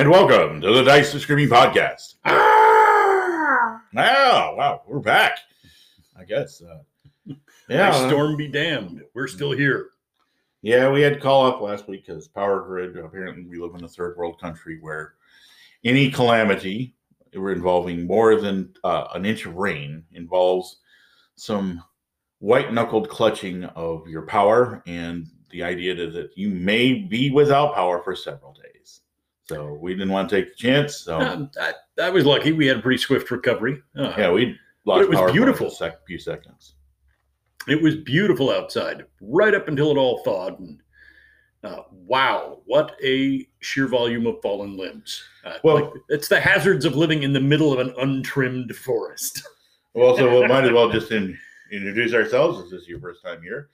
And welcome to the Dice Are Screaming podcast. Ah, wow, we're back. I guess. Uh, Yeah, yeah, storm be damned. We're still here. yeah. We had to call up last week because power grid. Apparently, we live in a third world country where any calamity involving more than uh, an inch of rain involves some white knuckled clutching of your power and the idea that, that you may be without power for several days. So we didn't want to take the chance. So Um, I, I was lucky. We had a pretty swift recovery. Uh, yeah, we lost it was beautiful. a few seconds. It was beautiful outside, right up until it all thawed. And uh, wow, what a sheer volume of fallen limbs! Uh, Well- like, it's the hazards of living in the middle of an untrimmed forest. Well, so we might as well just in, introduce ourselves. If this is your first time here,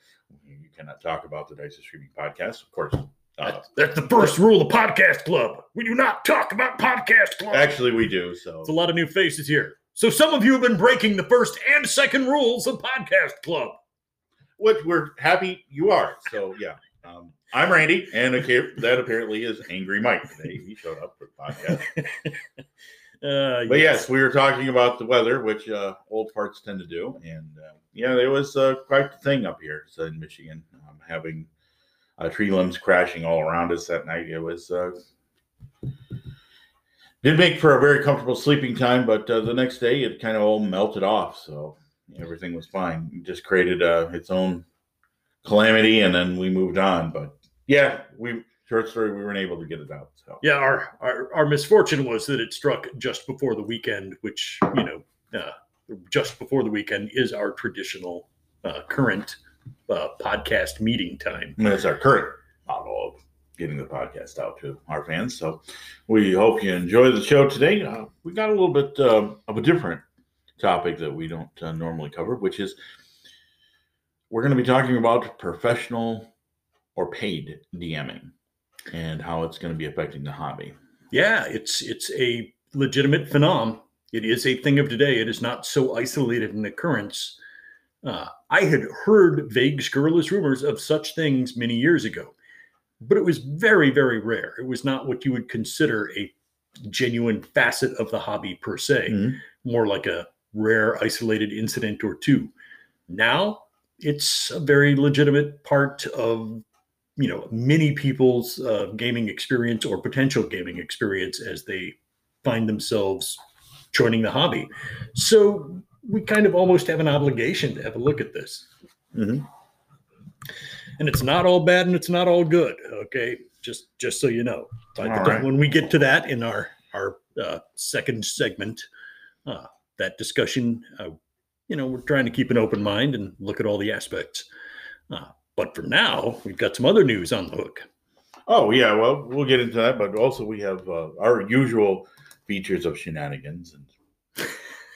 you cannot talk about the Dice Are Screaming podcast, of course. Uh, That's, the first rule of Podcast Club. We do not talk about Podcast Club. actually, we do. So It's a lot of new faces here. So some of you have been breaking the first and second rules of Podcast Club. which we're happy you are. So yeah, um, I'm Randy, and okay, that apparently is Angry Mike today. He showed up for the podcast. Uh, But yes, we were talking about the weather, which uh, old parts tend to do, and uh, yeah, it was uh, quite the thing up here so in Michigan, um, having uh, tree limbs crashing all around us that night. It was uh, did make for a very comfortable sleeping time, but uh, the next day it kind of all melted off, so everything was fine. It just created uh, its own calamity, and then we moved on. But yeah, we short story, we weren't able to get it out. So yeah, our, our our misfortune was that it struck just before the weekend, which you know, uh, just before the weekend is our traditional uh, current uh, podcast meeting time. And that's our current model of getting the podcast out to our fans. So we hope you enjoy the show today. Uh, we got a little bit um, of a different topic that we don't uh, normally cover, which is we're going to be talking about professional or paid DMing and how it's going to be affecting the hobby. Yeah, it's it's a legitimate phenomenon. It is a thing of today. It is not so isolated an occurrence. Uh, I had heard vague, scurrilous rumors of such things many years ago, but it was very, very rare. It was not what you would consider a genuine facet of the hobby per se, Mhm. more like a rare, isolated incident or two. Now it's a very legitimate part of you know many people's uh, gaming experience or potential gaming experience as they find themselves joining the hobby so we kind of almost have an obligation to have a look at this Mhm. and it's not all bad and it's not all good okay just just so you know right. when we get to that in our our uh, second segment uh, that discussion uh, you know we're trying to keep an open mind and look at all the aspects uh, but for now we've got some other news on the hook Oh, yeah. Well, we'll get into that. But also, we have uh, our usual features of shenanigans and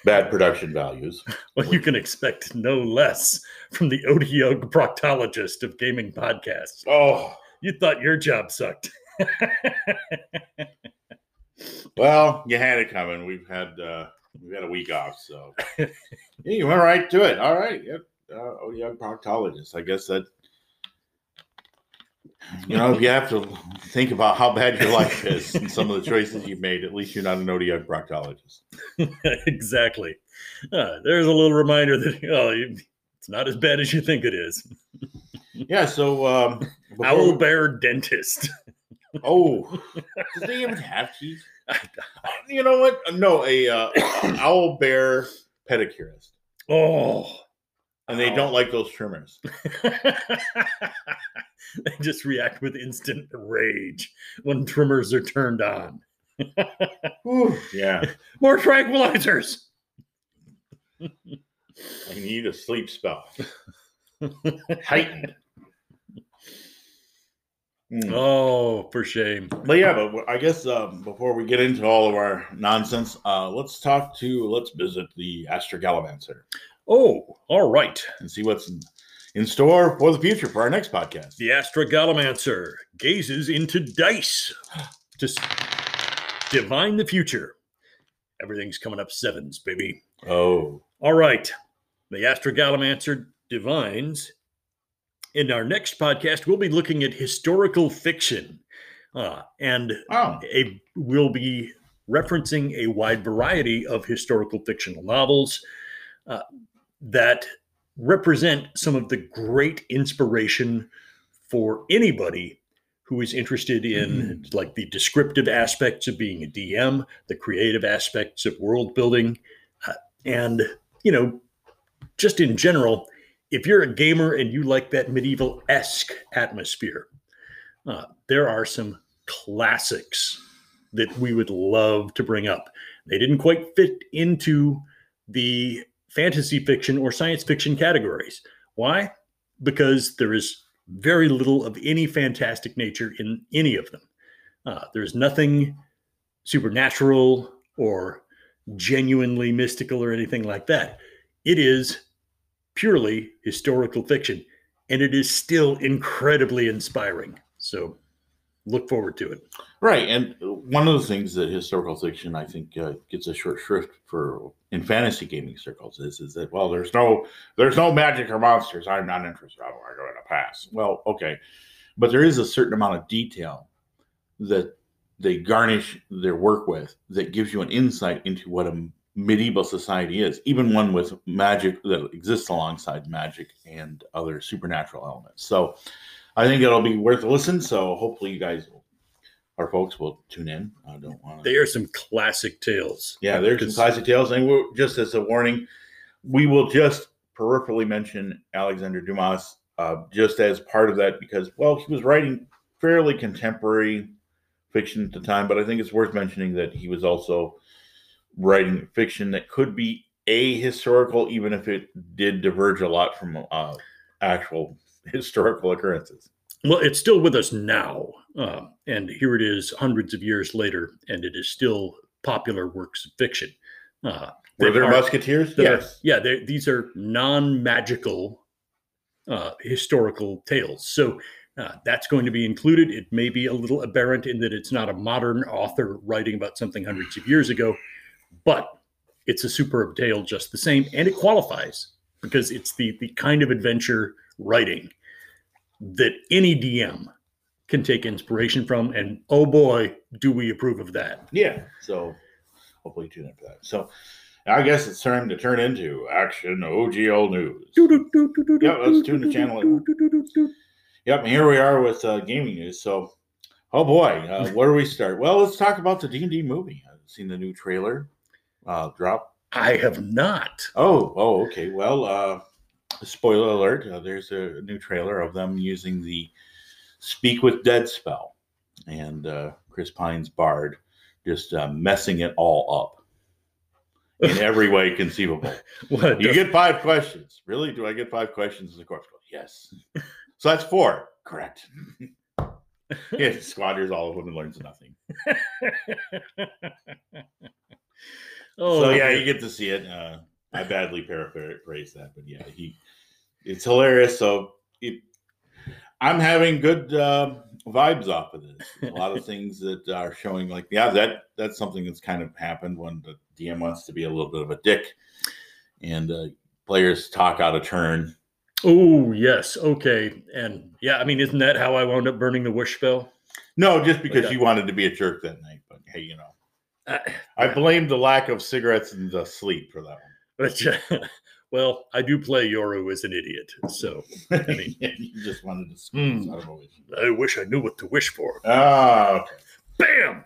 bad production values. well you can expect no less from the odiog proctologist of gaming podcasts Oh, you thought your job sucked Well, you had it coming. We've had uh, we've had a week off, so yeah, you went right to it. All right, yep. Uh, proctologist. I guess that you know if you have to think about how bad your life is and some of the choices you've made, at least you're not an ODI proctologist. exactly uh, there's a little reminder that oh, you- it's not as bad as you think it is Yeah. So um, before- owl bear dentist Oh, do they even have teeth? You know what? No, a uh, owl bear pedicurist, oh and they don't like those trimmers. they just react with instant rage when trimmers are turned on. Yeah. More tranquilizers. I need a sleep spell. Heightened. Mm. Oh, for shame. But yeah, but I guess um, before we get into all of our nonsense, uh, let's talk to, let's visit the Astragalomancer Oh, all right. and see what's in, store for the future for our next podcast. The Astragalomancer gazes into dice to divine the future. Everything's coming up sevens, baby. Oh, All right. The Astragalomancer divines. In our next podcast, we'll be looking at historical fiction. uh, and Oh, a will be referencing a wide variety of historical fictional novels uh, that represent some of the great inspiration for anybody who is interested in like the descriptive aspects of being a DM, the creative aspects of world building, uh, and you know, just in general, if you're a gamer and you like that medieval esque atmosphere, uh, there are some classics that we would love to bring up. They didn't quite fit into the fantasy fiction or science fiction categories. Why? Because there is very little of any fantastic nature in any of them. Uh, there's nothing supernatural or genuinely mystical or anything like that. It is purely historical fiction, and it is still incredibly inspiring. So look forward to it. right. And one of the things that historical fiction, I think, uh, gets a short shrift for in fantasy gaming circles is is that well, there's no there's no magic or monsters. I'm not interested. I'm going to pass. Well, okay, but there is a certain amount of detail that they garnish their work with that gives you an insight into what a medieval society is, even one with magic that exists alongside magic and other supernatural elements. So I think it'll be worth a listen. So hopefully you guys, our folks, will tune in. I don't want to. They are some classic tales. Yeah, there's some classic tales, and we're, just as a warning, we will just peripherally mention Alexander Dumas uh, just as part of that because, well, he was writing fairly contemporary fiction at the time, but I think it's worth mentioning that he was also writing fiction that could be ahistorical, even if it did diverge a lot from uh, actual historical occurrences. Well, it's still with us now. Uh, and here it is hundreds of years later, and it is still popular works of fiction. Uh, Were there are- musketeers? Yes. yeah, they're- these are non magical uh, historical tales. So uh, that's going to be included. It may be a little aberrant in that it's not a modern author writing about something hundreds of years ago, but it's a superb tale just the same, and it qualifies because it's the the kind of adventure writing that any DM can take inspiration from. And oh boy, do we approve of that! Yeah. So hopefully tune in for that. So I guess it's time to turn into action OGL news. Yeah, let's tune the channel in. Yep, and here we are with uh, gaming news. So, oh boy, uh, where do we start? Well, let's talk about the D and D movie. I've seen the new trailer uh, drop. I have not. Oh, oh, okay. Well, uh, spoiler alert: uh, there's a new trailer of them using the "Speak with Dead" spell, and uh, Chris Pine's Bard just uh, messing it all up in every way conceivable. What? You get five questions. Really? Do I get five questions? And the corpse goes, yes. So that's four. Correct. yeah, squanders all of them and learns nothing. oh, so yeah, you get to see it. Uh, I badly paraphrased that, but yeah, he it's hilarious. So it, I'm having good uh, vibes off of this. A lot of things that are showing like, yeah, that that's something that's kind of happened when the DM wants to be a little bit of a dick, and uh, players talk out of turn. Oh yes, okay, and yeah, I mean, isn't that how I wound up burning the wish spell? No, just because Okay. you wanted to be a jerk that night. But hey, you know, I, I blame the lack of cigarettes and the sleep for that one. but well, I do play Yoru as an idiot, so one. mean- you just wanted to squeeze Hmm. out of a wish. I wish I knew what to wish for. Ah, okay. Bam!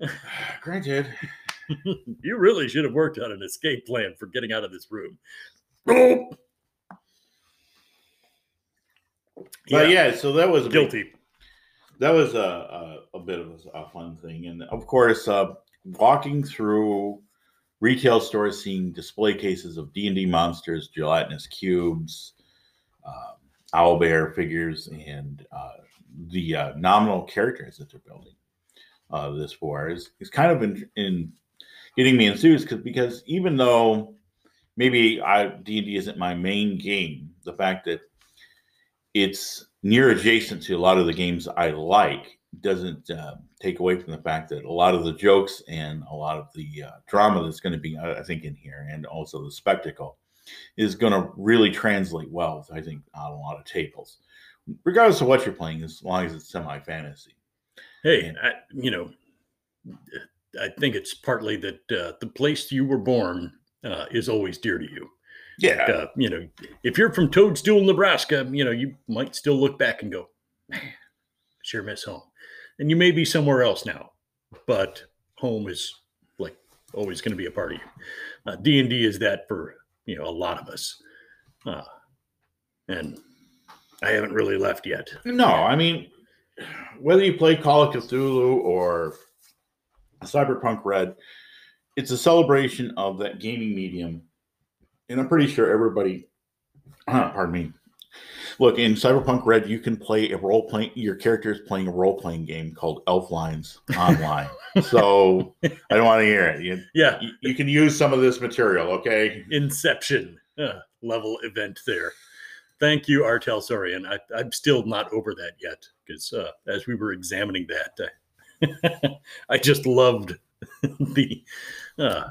Granted. You really should have worked on an escape plan for getting out of this room. Oh, But yeah, so that was a big- guilty. that was a, a, a bit of a, a fun thing. And of course, uh, walking through retail stores, seeing display cases of D&D monsters, gelatinous cubes, um, owl bear figures, and uh, the uh, nominal characters that they're building uh, this for is, is kind of in, in getting me enthused because because even though maybe I D&D isn't my main game, the fact that it's near adjacent to a lot of the games I like doesn't uh, take away from the fact that a lot of the jokes and a lot of the uh, drama that's going to be, I I think, in here, and also the spectacle, is going to really translate well. I think on a lot of tables, regardless of what you're playing, as long as it's semi fantasy. Hey, I, you know, I think it's partly that uh, the place you were born uh, is always dear to you. Yeah. Uh, you know, if you're from Toadstool, Nebraska, you know, you might still look back and go, man, sure miss home. And you may be somewhere else now, but home is like always going to be a part of you. Uh, D and D is that for you know a lot of us, uh, and I haven't really left yet. No, I mean, whether you play Call of Cthulhu or Cyberpunk Red, it's a celebration of that gaming medium. And I'm pretty sure everybody, pardon me, look in Cyberpunk Red, you can play a role playing. Your character is playing a role playing game called Elf Lines online. so I don't want to hear it. You, Yeah, you, you can use some of this material, okay? Inception uh, level event there. Thank you, R. Talsorian. I, I'm still not over that yet because uh, as we were examining that, I, I just loved the uh,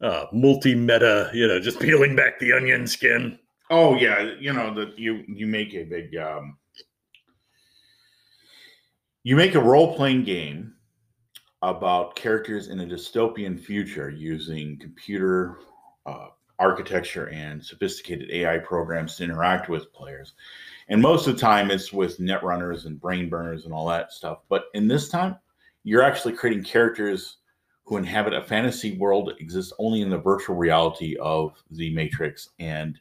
uh, multi-meta, you know, just peeling back the onion skin. Oh yeah, you know that you you make a big um you make a role playing game about characters in a dystopian future using computer uh, architecture and sophisticated AI programs to interact with players. And most of the time, it's with netrunners and brain burners and all that stuff. But in this time, you're actually creating characters who inhabit a fantasy world that exists only in the virtual reality of the Matrix. And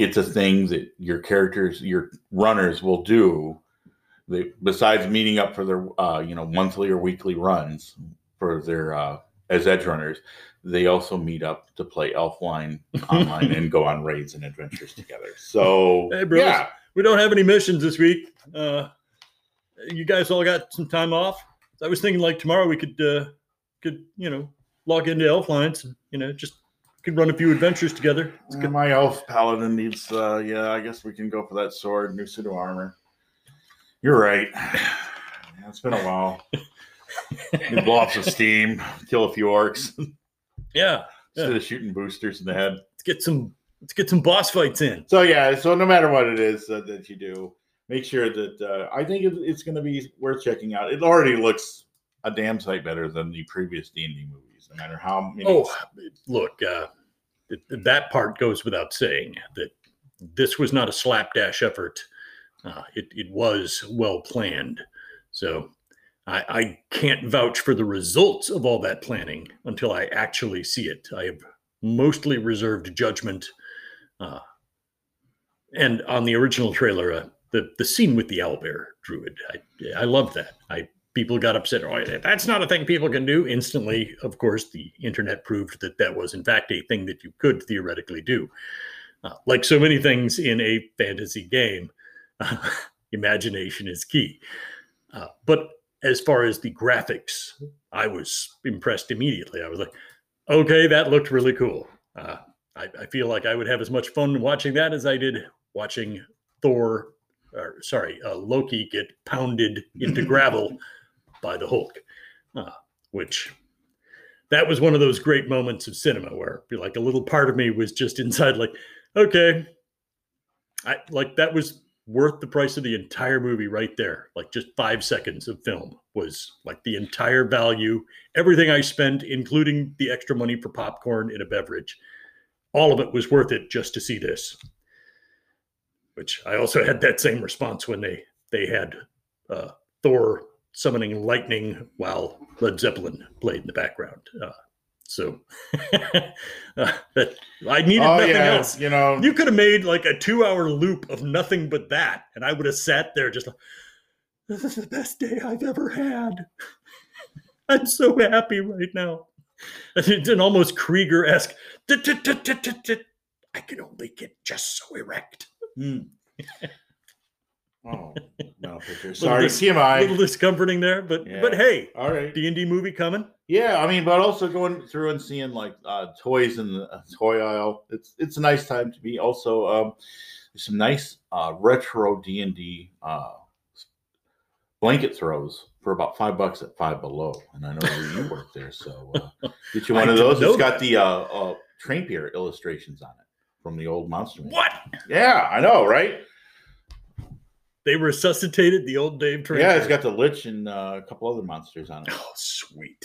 it's a thing that your characters, your runners will do. They, besides meeting up for their, uh, you know, monthly or weekly runs for their uh, as edge runners, they also meet up to play Elfline online and go on raids and adventures together. So, Hey, bros. yeah, We don't have any missions this week. Uh, you guys all got some time off. I was thinking like tomorrow we could uh, could you know log into Elf Lines and you know just could run a few adventures together. Uh, good. my elf paladin needs. Uh, yeah, I guess we can go for that sword, new suit of armor. You're right. Yeah, it's been a while. You blow off some steam, kill a few orcs Yeah, instead of shooting boosters in the head. let's get some let's get some boss fights in. So yeah, so no matter what it is uh, that you do, make sure that uh, I think it, it's going to be worth checking out. It already looks a damn sight better than the previous D and D movies, no matter how many. Oh, look, uh, th- that part goes without saying that this was not a slapdash effort. Uh, it, it was well planned. So I, I can't vouch for the results of all that planning until I actually see it. I have mostly reserved judgment. Uh, and on the original trailer, uh, the, the scene with the owlbear druid, I, I love that. I people got upset. Oh, that's not a thing people can do. Instantly, of course, the internet proved that that was, in fact, a thing that you could theoretically do. Uh, like so many things in a fantasy game, uh, imagination is key. Uh, but as far as the graphics, I was impressed immediately. I was like, okay, that looked really cool. Uh, I, I feel like I would have as much fun watching that as I did watching Thor, or sorry, uh, Loki get pounded into gravel by the Hulk, uh, which that was one of those great moments of cinema where like a little part of me was just inside like, okay, I like that was worth the price of the entire movie right there. Like just five seconds of film was like the entire value, everything I spent, including the extra money for popcorn and a beverage. All of it was worth it just to see this. Which I also had that same response when they they had uh, Thor summoning lightning while Led Zeppelin played in the background. Uh, so uh, I needed oh nothing yeah, else. you know, You could have made like a two-hour loop of nothing but that, and I would have sat there just like, "This is the best day I've ever had. I'm so happy right now." It's an almost Krieger-esque. I can only get just so erect. Oh, no picture. Sorry, dis- TMI. little discomforting there, but Yeah. but hey, All right. D and D movie coming. Yeah, I mean, but also going through and seeing like uh, toys in the uh, toy aisle. It's it's a nice time to be. Also, um, there's some nice uh, retro D and D uh, blanket throws for about five bucks at Five Below, and I know that you work there, so uh, get you I one of those. It's got that. the uh, uh, Trampier illustrations on it from the old monster. What? Yeah, I know, right? They resuscitated the old Dave Trampier. Yeah, it's got the Lich and uh, a couple other monsters on it. Oh, sweet.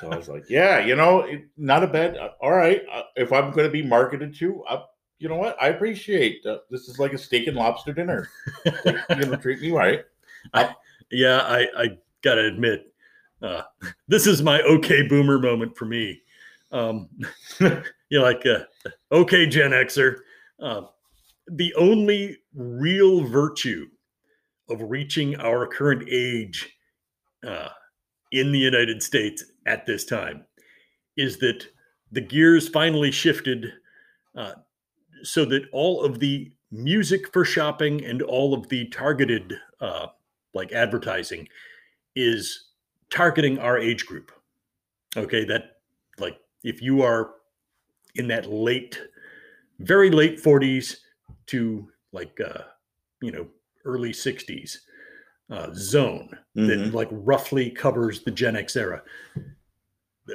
So I was like, yeah, you know, it, not a bad. Uh, all right, uh, if I'm going to be marketed to, uh, you know what? I appreciate uh, this is like a steak and lobster dinner. you know, treat me right. I, Yeah, I, I gotta admit, uh, this is my okay boomer moment for me. Um, you're like, uh, okay, Gen Xer. The only real virtue of reaching our current age uh, in the United States at this time is that the gears finally shifted uh, so that all of the music for shopping and all of the targeted uh, like advertising is targeting our age group. Okay that like if you are in that late very late 40s to like uh you know early 60s uh, zone that Mhm. like roughly covers the gen x era.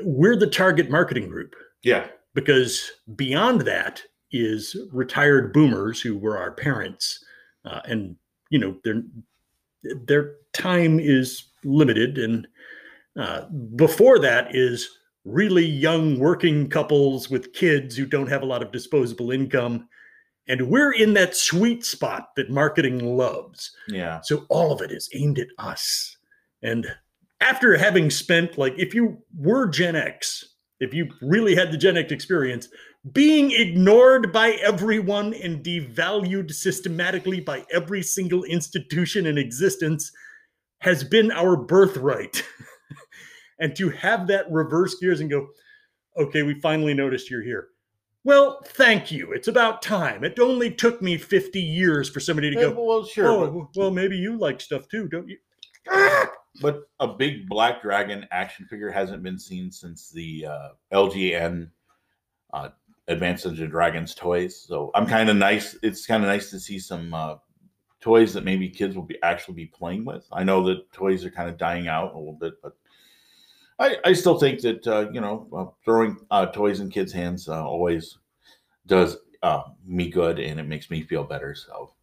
We're the target marketing group. Yeah, because beyond that is retired boomers who were our parents uh, and you know their their time is limited and uh, before that is really young working couples with kids who don't have a lot of disposable income and we're in that sweet spot that marketing loves yeah, so all of it is aimed at us. And after having spent, like, if you were Gen X, if you really had the Gen X experience, being ignored by everyone and devalued systematically by every single institution in existence has been our birthright. and to have that reverse gears and go, okay, we finally noticed you're here. Well, thank you. It's about time. It only took me 50 years for somebody to Yeah, go, well, sure, oh, well, maybe you like stuff too, don't you? but, a big black dragon action figure hasn't been seen since the uh, LJN uh, Advanced Dungeons Dragons toys. So I'm kind of nice. It's kind of nice to see some uh, toys that maybe kids will be actually be playing with. I know that toys are kind of dying out a little bit, but I, I still think that uh, you know uh, throwing uh, toys in kids' hands uh, always does uh, me good, and it makes me feel better. So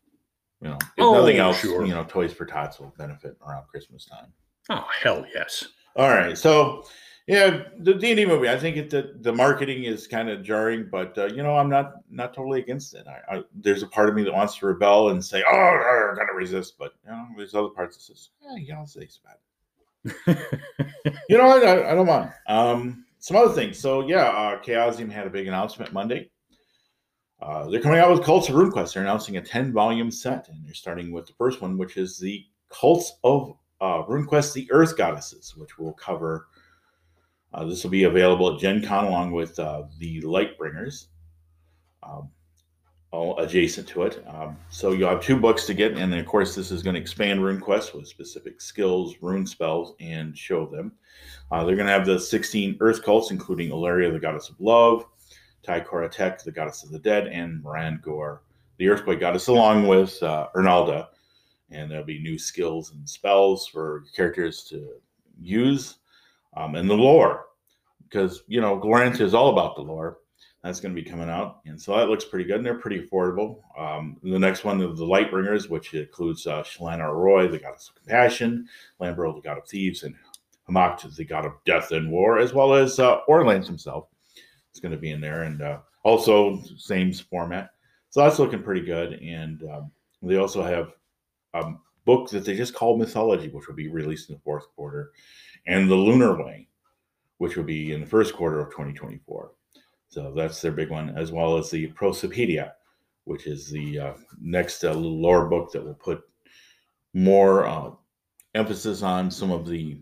you know, if Oh, nothing else, sure. you know, toys for tots will benefit around Christmas time. Oh, hell yes. All right, so yeah, the D and D movie. I think it, the the marketing is kind of jarring, but uh, you know, I'm not not totally against it. I, I, there's a part of me that wants to rebel and say, "Oh, I'm gonna resist," but you know, there's other parts that says, "Yeah, you don't say it's bad." You know? I, I don't mind. Um, some other things. So yeah, uh, Chaosium had a big announcement Monday. Uh, they're coming out with Cults of RuneQuest. They're announcing a 10 volume set, and they're starting with the first one, which is the Cults of uh, RuneQuest, the Earth Goddesses, which will cover. Uh, this will be available at Gen Con along with uh, the Lightbringers, um, all adjacent to it. Um, so you'll have two books to get, and then, of course, this is going to expand RuneQuest with specific skills, rune spells, and show them. Uh, they're going to have the 16 Earth cults, including Uleria, the goddess of love, Ty Kora Tek, the goddess of the dead, and Maran Gor, the earthquake goddess, along with uh, Ernalda. And there'll be new skills and spells for characters to use, um, and the lore, because you know Glorantha is all about the lore. That's going to be coming out, and so that looks pretty good, and they're pretty affordable. Um, the next one the Lightbringers, which includes uh, Chalana Arroy, the goddess of compassion, Lambro, the god of thieves, and Humakt, the god of death and war, as well as uh, Orlanth himself is going to be in there, and uh, also same format. So that's looking pretty good. And um, they also have a book that they just called Mythology, which will be released in the fourth quarter, and the Lunar Way, which will be in the first quarter of 2024. So that's their big one, as well as the Prosopaedia, which is the uh, next uh, little lore book that will put more uh, emphasis on some of the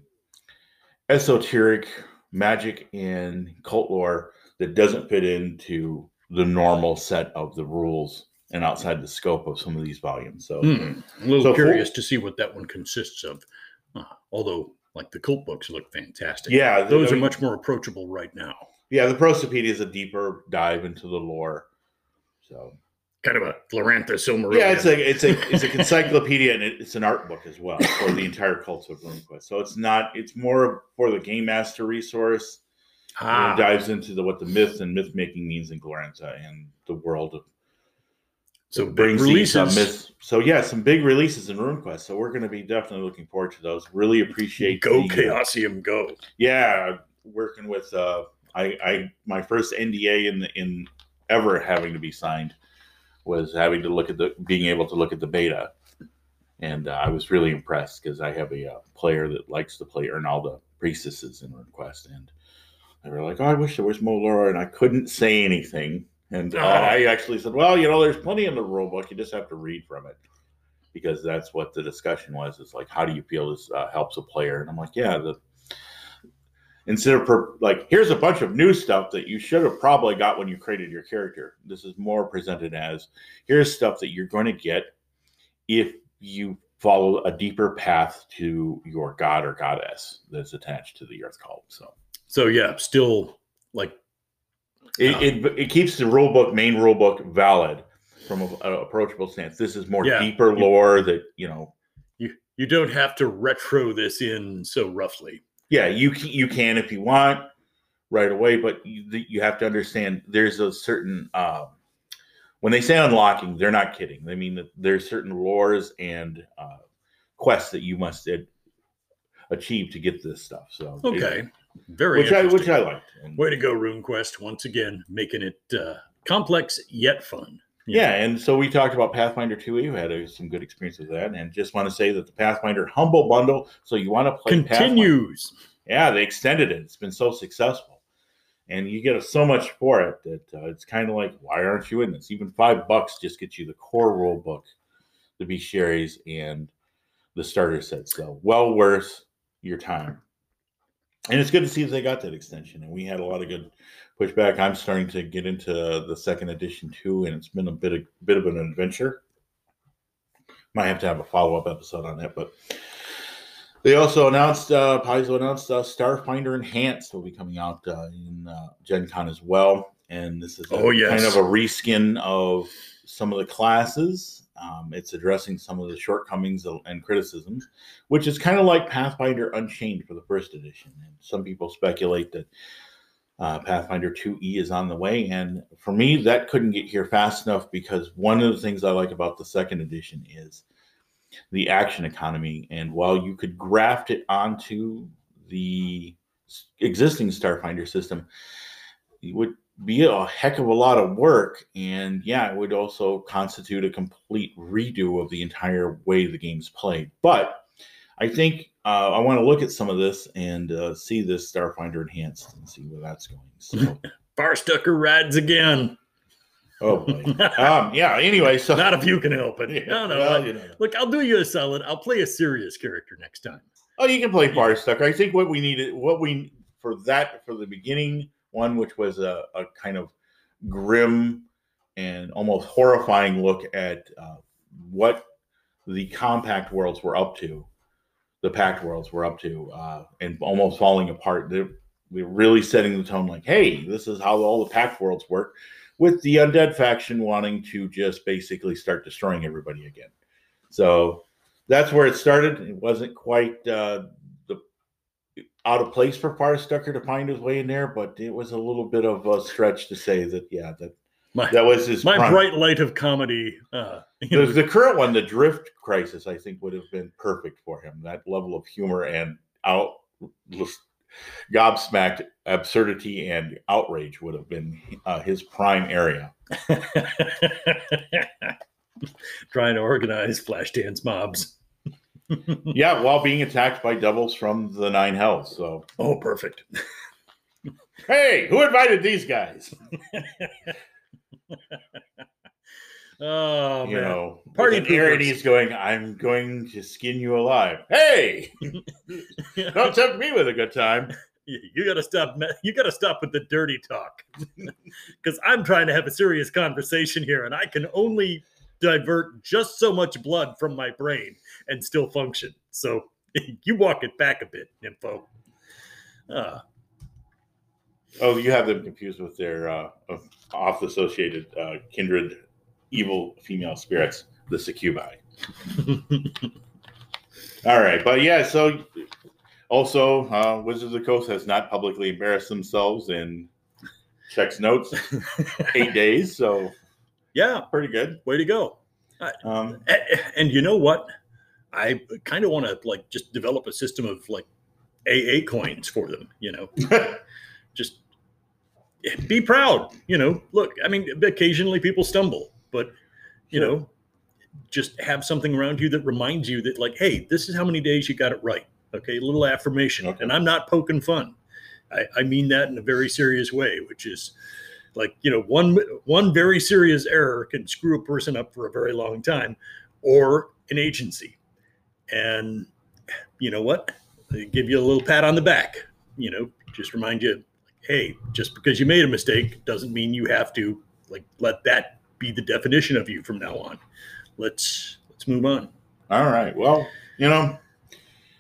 esoteric magic and cult lore that doesn't fit into the normal set of the rules and outside the scope of some of these volumes. So Hmm, a little So for- curious to see what that one consists of. Uh, although, like the cult books look fantastic. yeah, those I are much more approachable right now. Yeah. The Prosopaedia is a deeper dive into the lore. So Kind of a Glorantha Silmarillion. yeah, it's a it's a it's a encyclopedia and it's an art book as well for the entire cult of RuneQuest. So it's not it's more for the game master resource. ah, It dives into the what the myth and myth making means in Glorantha and the world of so brings big these uh, releases. so yeah, some big releases in RuneQuest. So we're going to be definitely looking forward to those. Really appreciate Go the, uh, Chaosium, go. yeah, working with uh, I, I my first NDA in the, in ever having to be signed was having to look at the being able to look at the beta, and uh, I was really impressed because I have a uh, player that likes to play Ernalda priestesses in RuneQuest, and they were like, "Oh, I wish there was more lore," and I couldn't say anything. And uh, Oh. I actually said, "Well, you know, there's plenty in the rule book. You just have to read from it." Because that's what the discussion was. It's like, how do you feel this uh, helps a player? And I'm like, yeah, the instead of per, like here's a bunch of new stuff that you should have probably got when you created your character this is more presented as here's stuff that you're going to get if you follow a deeper path to your god or goddess that's attached to the earth cult so So yeah, still like it, it, it keeps the rule book main rule book valid from an approachable stance this is more Yeah. deeper lore that you know you you don't have to retro this in so roughly. Yeah you can, you can if you want right away but you, you have to understand there's a certain um, when they say unlocking they're not kidding they mean that there's certain lores and uh, quests that you must ad- achieve to get this stuff so it- Okay. Very which i which i liked Way to go, RuneQuest, once again, making it uh, complex yet fun. Yeah and so we talked about pathfinder 2e who had uh, some good experience with that and just want to say that the pathfinder humble bundle so you want to play Pathfinder- Continues. Yeah, they extended it. It's been so successful, and you get so much for it that uh, it's kind of like, why aren't you in this? Even five bucks just gets you the core rule book, the bestiaries, and the starter set. So well worth your time. And it's good to see that they got that extension. And we had a lot of good pushback. I'm starting to get into the second edition too, and it's been a bit of bit of an adventure. Might have to have a follow up episode on that, but they also announced, uh, Paizo announced uh, Starfinder Enhanced will be coming out uh, in uh, Gen Con as well. And this is a, Oh, yes. kind of a reskin of some of the classes. Um, it's addressing some of the shortcomings and criticisms, which is kind of like Pathfinder Unchained for the first edition. And some people speculate that uh, Pathfinder 2E is on the way. And for me, that couldn't get here fast enough because one of the things I like about the second edition is the action economy. And while you could graft it onto the existing Starfinder system, it would be a heck of a lot of work. And yeah, it would also constitute a complete redo of the entire way the game's played. But I think uh, I want to look at some of this and uh, see this Starfinder enhanced and see where that's going. So, Barstucker rides again. oh boy. Um, yeah. Anyway, so Not if you can help it. No, no. Well, I- you know. Look, I'll do you a solid. I'll play a serious character next time. Oh, you can play Barstuck. I think what we needed, what we for that for the beginning one, which was a, a kind of grim and almost horrifying look at uh, what the compact worlds were up to, the Pact Worlds were up to, uh, and almost falling apart. They're, we're really setting the tone, like, hey, this is how all the Pact Worlds work, with the undead faction wanting to just basically start destroying everybody again. So that's where it started. It wasn't quite uh, the out of place for Farstucker to find his way in there, but it was a little bit of a stretch to say that. Yeah, that My, that was his my prime. bright light of comedy. Uh, you The, know, the current one, the Drift Crisis, I think would have been perfect for him. That level of humor and out gobsmacked absurdity and outrage would have been uh, his prime area. trying to organize flash dance mobs. Yeah, while being attacked by devils from the Nine Hells. So, Oh, perfect. hey, who invited these guys? Oh you man. know, Party he's going. I'm going to skin you alive. Hey, don't tempt me with a good time. you you gotta stop. You gotta stop with the dirty talk, because I'm trying to have a serious conversation here, and I can only divert just so much blood from my brain and still function. So you walk it back a bit, info. Uh, Oh, you have them confused with their uh, off associated uh, kindred evil female spirits, the succubi. All right, but yeah, so also uh, Wizards of the Coast has not publicly embarrassed themselves in checks notes eight days, so yeah, pretty good. way to go. Um, A- And you know what? I kind of want to like just develop a system of like AA coins for them. You know, be proud. You know, look. I mean, occasionally people stumble, but you Sure. know, just have something around you that reminds you that like, hey, this is how many days you got it right. Okay, a little affirmation. Okay. And I'm not poking fun. I, I mean that in a very serious way, which is like you know one one very serious error can screw a person up for a very long time or an agency and you know what they give you a little pat on the back you know just remind you hey just because you made a mistake doesn't mean you have to like let that be the definition of you from now on let's let's move on all right. Well, you know,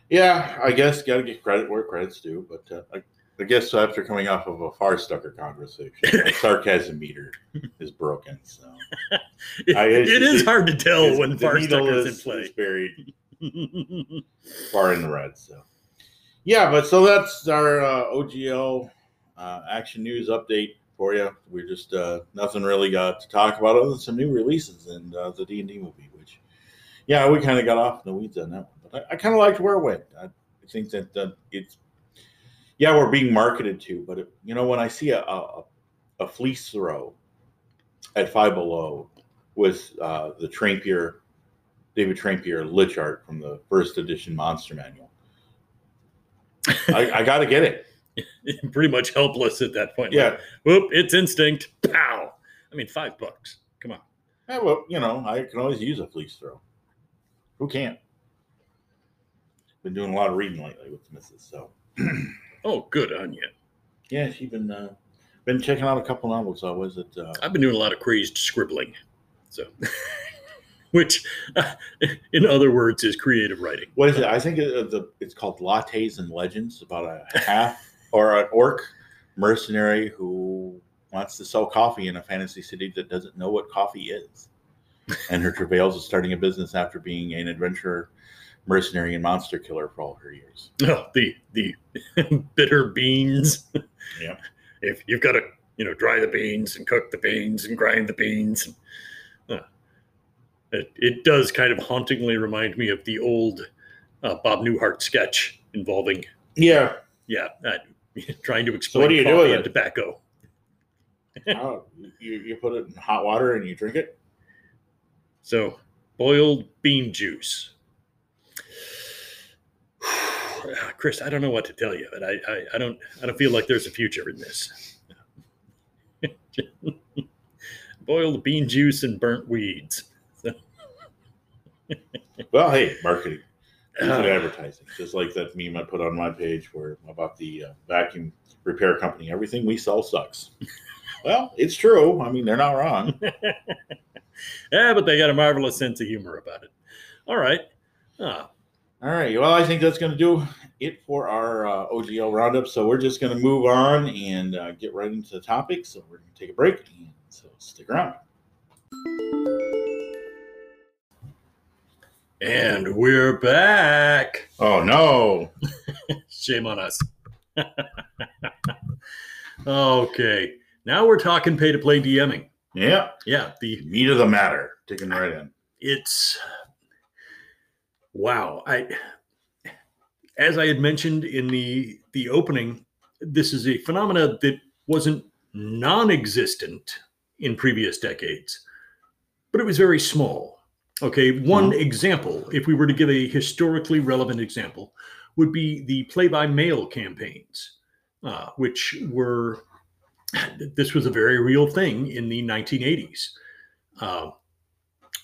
yeah, I guess got to get credit where credit's due. But uh, I, I guess after coming off of a far stucker conversation, my sarcasm meter is broken. So it, I- it is hard to tell when far stuckers is- in is play buried far in the red. So, yeah, but so that's our uh, OGL uh, action news update for you. We're just uh, nothing really got to talk about other than some new releases and uh, the D and D movie, which yeah, we kind of got off in the weeds on that one, but I, I kind of liked where it went. I think that uh, it's yeah, we're being marketed to, but it, you know when I see a, a a fleece throw at Five Below with uh, the Trampier David Trampier lich art from the first edition Monster Manual. I, I got to get it. pretty much helpless at that point Yeah. like, whoop it's instinct pow i mean five bucks come on yeah. Well, you know, I can always use a fleece throw. Who can't? Been doing a lot of reading lately with the missus, so oh good on you yeah, she's been uh, been checking out a couple novels. I was at uh, I've been doing a lot of crazed scribbling. So, which, uh, in other words, is creative writing. what is it? I think it, the it's called Lattes and Legends about a half or an orc mercenary who wants to sell coffee in a fantasy city that doesn't know what coffee is. And her travails of starting a business after being an adventurer, mercenary, and monster killer for all her years. Oh, the the bitter beans. Yeah. If you've got to, you know, dry the beans and cook the beans and grind the beans. Uh, it, it does kind of hauntingly remind me of the old uh, Bob Newhart sketch involving, Yeah. yeah, trying to explain what do you do with it? tobacco. oh, you, you put it in hot water and you drink it? So, boiled bean juice. Chris, I don't know what to tell you, but I, I, I don't I don't feel like there's a future in this. boiled bean juice and burnt weeds. Well, hey, marketing. Uh, advertising. Just like that meme I put on my page where about the uh, vacuum repair company. Everything we sell sucks. well, it's true. I mean, they're not wrong. yeah, but they got a marvelous sense of humor about it. All right. Ah, All right. Well, I think that's going to do it for our uh, OGL roundup. So we're just going to move on and uh, get right into the topic. So we're going to take a break. And so stick around. And we're back. Oh, no. Shame on us. okay. Now we're talking pay to play DMing. Yeah. Yeah, the Meat of the matter. Taking right in. it's wow i as i had mentioned in the the opening this is a phenomena that wasn't non-existent in previous decades but it was very small okay one example if we were to give a historically relevant example would be the play by mail campaigns uh, which were this was a very real thing in the 1980s uh,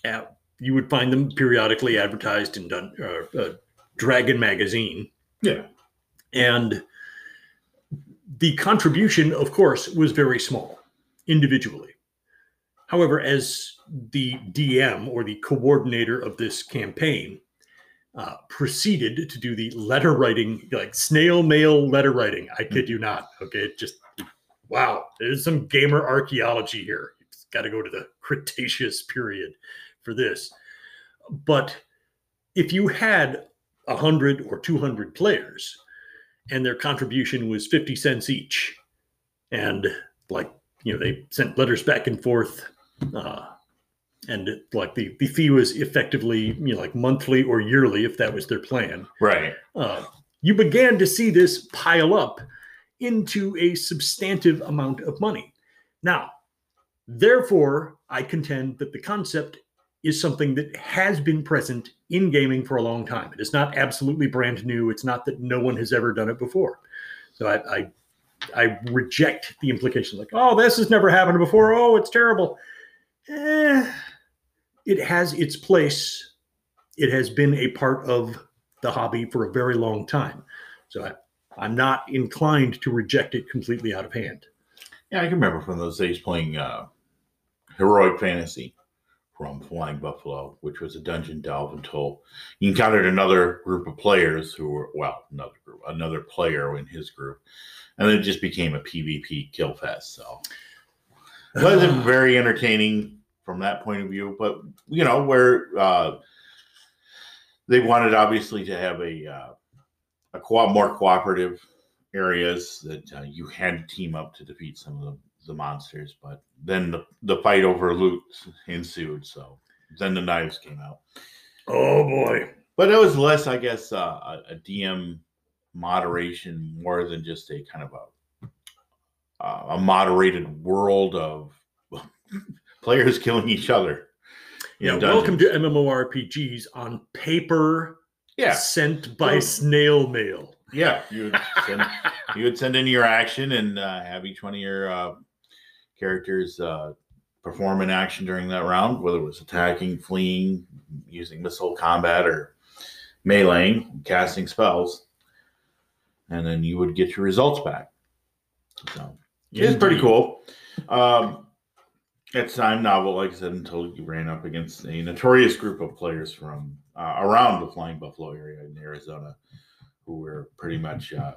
at- you would find them periodically advertised in uh, uh, Dragon magazine, Yeah. and the contribution, of course, was very small individually. However, as the DM or the coordinator of this campaign uh, proceeded to do the letter writing, like snail mail letter writing, I kid you not. Okay, just wow, there's some gamer archaeology here. It's got to go to the Cretaceous period for this. But if you had 100 or 200 players and their contribution was 50 cents each, and like, you know, they sent letters back and forth uh, and it, like the the fee was effectively you know like monthly or yearly if that was their plan. Right. Uh, you began to see this pile up into a substantive amount of money. Now, therefore, I contend that the concept is something that has been present in gaming for a long time. It is not absolutely brand new. It's not that no one has ever done it before. So I, I, I reject the implication like, oh, this has never happened before. Oh, it's terrible. Eh, it has its place. It has been a part of the hobby for a very long time. So I, I'm not inclined to reject it completely out of hand. Yeah, I can remember from those days playing uh, Heroic Fantasy from Flying Buffalo, which was a dungeon delve until you encountered another group of players who were, well, another group, another player in his group. And then it just became a PvP kill fest. So wasn't very entertaining from that point of view, but, you know, where uh, they wanted obviously to have a, uh, a co- more cooperative areas that uh, you had to team up to defeat some of the, the monsters. But then the, the fight over loot ensued. So then the knives came out. Oh boy. But it was less, I guess, uh, a, a DM moderation more than just a kind of a uh, a moderated world of players killing each other. Yeah, welcome to. MMORPGs on paper yeah, sent by Well- snail mail. yeah. You would send, you would send in your action and uh, have each one of your uh, characters uh, perform an action during that round, whether it was attacking, fleeing, using missile combat, or meleeing, casting spells, and then you would get your results back. So it's pretty cool. Um, it's time novel, like I said, until you ran up against a notorious group of players from uh, around the Flying Buffalo area in Arizona, who were pretty much uh,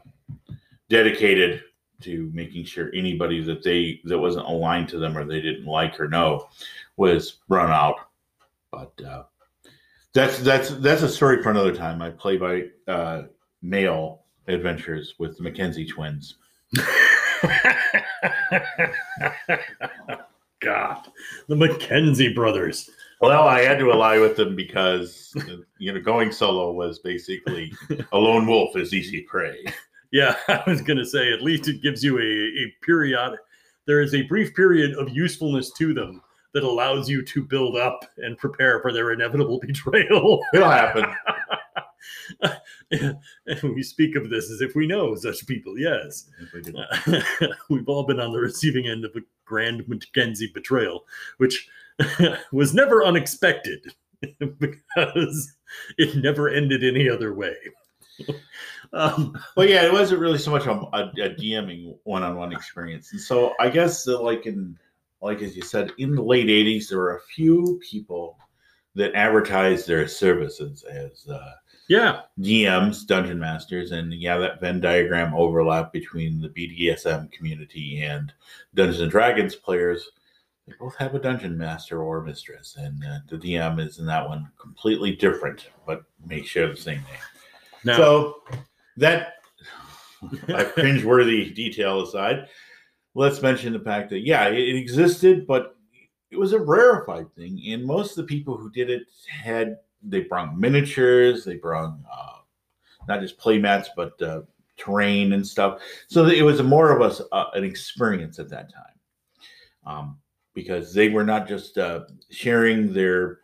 dedicated to making sure anybody that they that wasn't aligned to them or they didn't like or know was run out. But uh, that's that's that's a story for another time. I play by uh, mail adventures with the McKenzie twins. God, the Mackenzie brothers. Well, I had to ally with them because you know going solo was basically a lone wolf is easy prey. Yeah, I was going to say, at least it gives you a, a period. There is a brief period of usefulness to them that allows you to build up and prepare for their inevitable betrayal. It'll happen. and we speak of this as if we know such people, yes. We've all been on the receiving end of a grand Mackenzie betrayal, which was never unexpected because it never ended any other way. Um, Well, yeah, it wasn't really so much a, a, a DMing one-on-one experience, and so I guess that, like in like as you said, in the late '80s, there were a few people that advertised their services as uh, yeah, DMs, dungeon masters, and yeah, that Venn diagram overlap between the BDSM community and Dungeons and Dragons players. They both have a dungeon master or mistress, and uh, the DM is in that one completely different, but may share the same name. now So that cringe-worthy detail aside, let's mention the fact that yeah, it, it existed, but it was a rarefied thing, and most of the people who did it had they brought miniatures, they brought uh, not just play mats, but uh, terrain and stuff. So it was more of a s- uh, an experience at that time, um, because they were not just uh, sharing their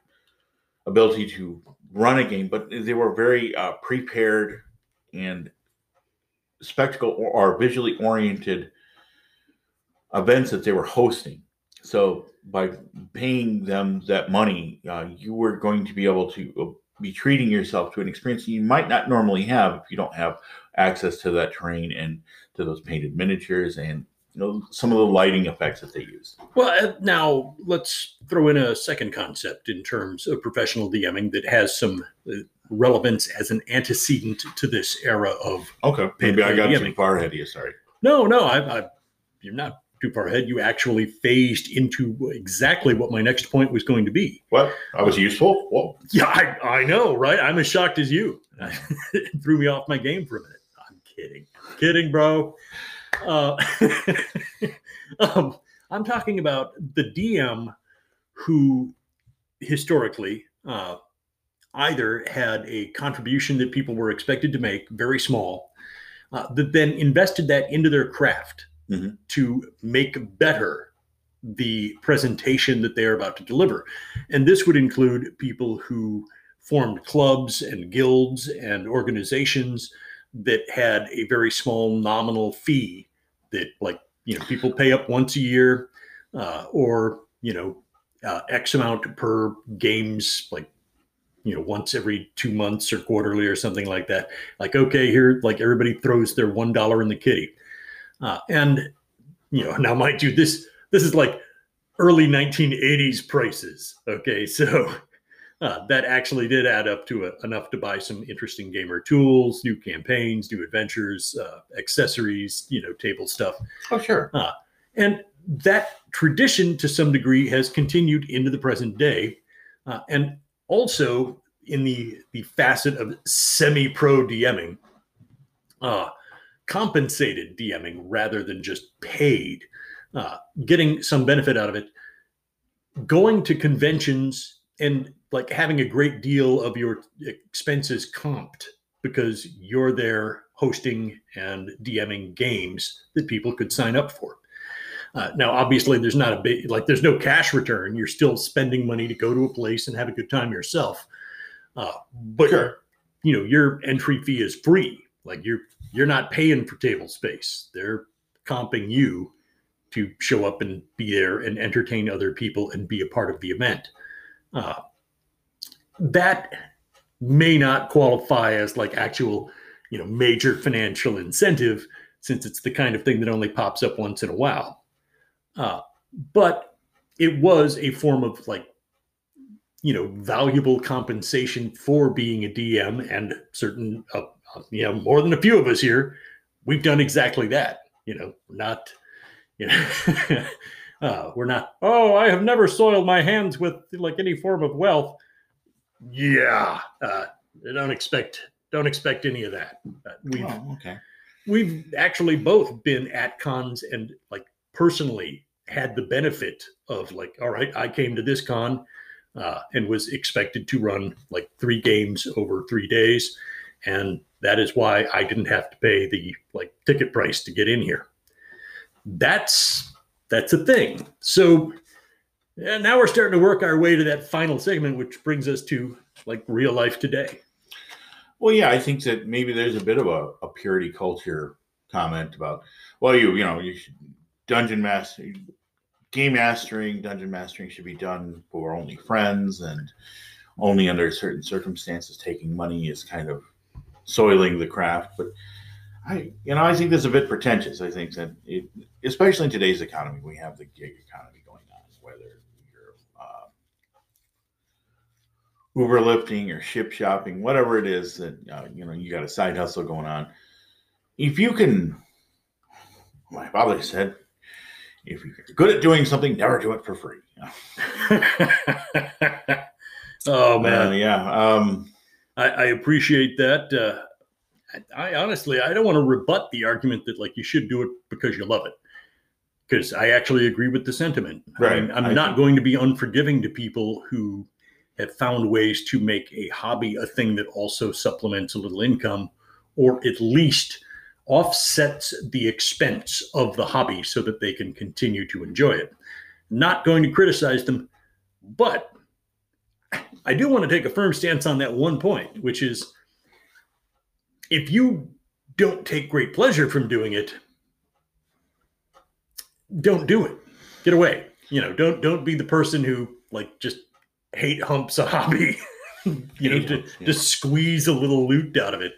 ability to run a game, but they were very uh, prepared and spectacle or, or visually oriented events that they were hosting. So by paying them that money, uh, you were going to be able to uh, be treating yourself to an experience you might not normally have if you don't have access to that terrain and to those painted miniatures and you know some of the lighting effects that they use. Well, uh, now let's throw in a second concept in terms of professional DMing that has some uh, relevance as an antecedent to this era of. Okay, maybe I got Yeah, too far ahead of you. Sorry. No, no, I, I, you're not too far ahead. You actually phased into exactly what my next point was going to be. What? I was useful. Well, Yeah, I, I know, right? I'm as shocked as you. it threw me off my game for a minute. I'm kidding. Kidding, bro. Uh, um, I'm talking about the DM who historically uh, either had a contribution that people were expected to make, very small, uh, that then invested that into their craft Mhm. to make better the presentation that they are about to deliver. And this would include people who formed clubs and guilds and organizations that had a very small nominal fee that, like, you know, people pay up once a year uh, or, you know, uh, X amount per games, like, you know, once every two months or quarterly or something like that. Like, okay, here, like everybody throws their $1 in the kitty. Uh, and, you know, now mind you, this, this is like early 1980s prices. Okay. So uh, that actually did add up to a, enough to buy some interesting gamer tools, new campaigns, new adventures, uh, accessories, you know, table stuff. Oh, sure. And that tradition, to some degree, has continued into the present day. Uh, and also in the, the facet of semi pro DMing, uh, compensated DMing rather than just paid, uh, getting some benefit out of it. Going to conventions and like having a great deal of your expenses comped because you're there hosting and DMing games that people could sign up for. Uh, now, obviously, there's not a big like there's no cash return. You're still spending money to go to a place and have a good time yourself. Uh, but Sure. you know your entry fee is free. Like you're you're not paying for table space. They're comping you to show up and be there and entertain other people and be a part of the event. Uh, that may not qualify as like actual, you know, major financial incentive since it's the kind of thing that only pops up once in a while. Uh, but it was a form of like, you know, valuable compensation for being a DM and certain, uh, you know, more than a few of us here, we've done exactly that. You know, not, you know, uh, we're not. Oh, I have never soiled my hands with like any form of wealth. Yeah, uh, don't expect don't expect any of that. Uh, we've Oh, okay. we've actually both been at cons and like personally had the benefit of like all right i came to this con uh, and was expected to run like three games over three days and that is why i didn't have to pay the like ticket price to get in here that's that's a thing so yeah, now we're starting to work our way to that final segment which brings us to like real life today Well, yeah, I think that maybe there's a bit of a, a purity culture comment about, well, you you know, you should dungeon master, game mastering, dungeon mastering should be done for only friends and only under certain circumstances. Taking money is kind of soiling the craft, but I, you know, I think that's a bit pretentious. I think that, it, especially in today's economy, we have the gig economy going on, whether you're uh, Uber lifting or ship shopping, whatever it is that uh, you know you got a side hustle going on. If you can, my father said, if you're good at doing something, never do it for free. oh Uh, man yeah. Um, I, I appreciate that. Uh, I, I honestly, I don't want to rebut the argument that like you should do it because you love it, because I actually agree with the sentiment. Right. I'm, I'm not think- going to be unforgiving to people who have found ways to make a hobby a thing that also supplements a little income, or at least offsets the expense of the hobby so that they can continue to enjoy it. Not going to criticize them, but I do want to take a firm stance on that one point, which is if you don't take great pleasure from doing it, don't do it. Get away. You know, don't don't be the person who like just hate humps a hobby. you know, Hate to, yeah. to squeeze a little loot out of it.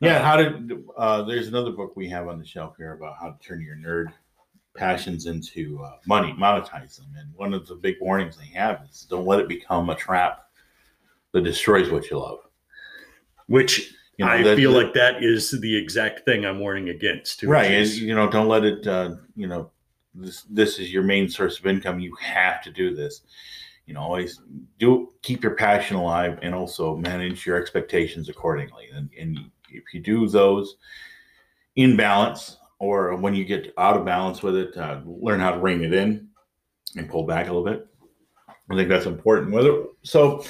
yeah. How to Uh, there's another book we have on the shelf here about how to turn your nerd passions into uh, money, monetize them. And one of the big warnings they have is don't let it become a trap that destroys what you love. Which You know, I that- feel that- like that is the exact thing I'm warning against. right and is- you know don't let it uh, you know this this is your main source of income you have to do this you know always do keep your passion alive and also manage your expectations accordingly and, and if you do those in balance or when you get out of balance with it uh, learn how to rein it in and pull back a little bit I think that's important. Whether so,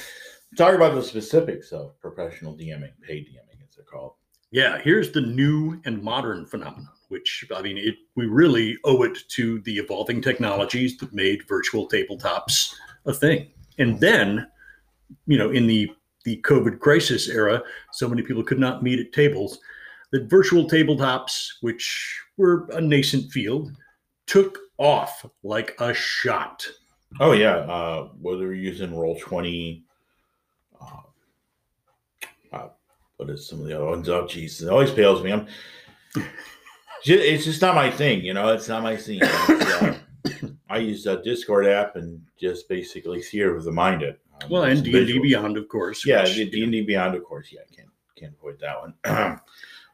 talk about the specifics of professional DMing, paid DMing, as they're called. Yeah, here's the new and modern phenomenon, which I mean, it, we really owe it to the evolving technologies that made virtual tabletops a thing. And then, you know, in the the COVID crisis era, so many people could not meet at tables that virtual tabletops, which were a nascent field, took off like a shot. Oh yeah, uh, whether you're using Roll Twenty, uh, uh, what is some of the other ones? Oh Jesus, it always fails me. I'm. It's just not my thing, you know. It's not my scene. Uh, I use a Discord app and just basically theater of the mind it. Um, well, and D and D Beyond, of course. Yeah, D and D Beyond, of course. Yeah, I can't can't avoid that one.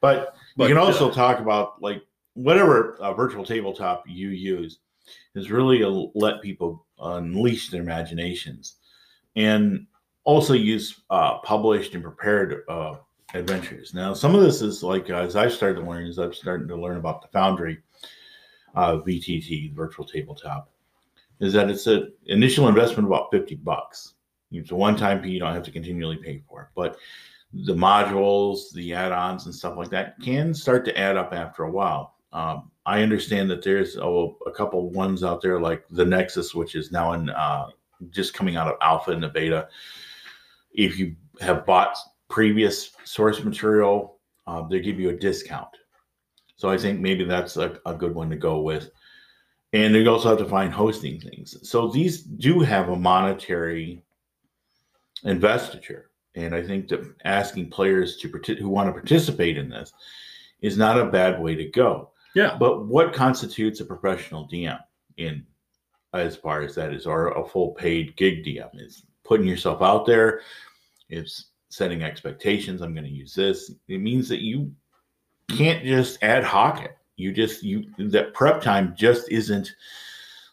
but, but, you can also uh, talk about like whatever uh, virtual tabletop you use is really to let people unleash their imaginations and also use uh, published and prepared uh, adventures. Now, some of this is like as I've started to learn, as I've started to learn about the Foundry uh, VTT, the virtual tabletop, is that it's an initial investment about 50 bucks. It's a one time fee, you don't have to continually pay for it. But the modules, the add ons, and stuff like that can start to add up after a while. Um, I understand that there's a couple ones out there like the Nexus, which is now in uh, just coming out of alpha and the beta. If you have bought previous source material, uh, they give you a discount. So I think maybe that's a, a good one to go with. And you also have to find hosting things. So these do have a monetary investiture. And I think that asking players to who want to participate in this is not a bad way to go. Yeah. But what constitutes a professional DM in as far as that is, or a full paid gig DM? Is putting yourself out there. It's setting expectations. I'm going to use this. It means that you can't just ad hoc it. You just you that prep time just isn't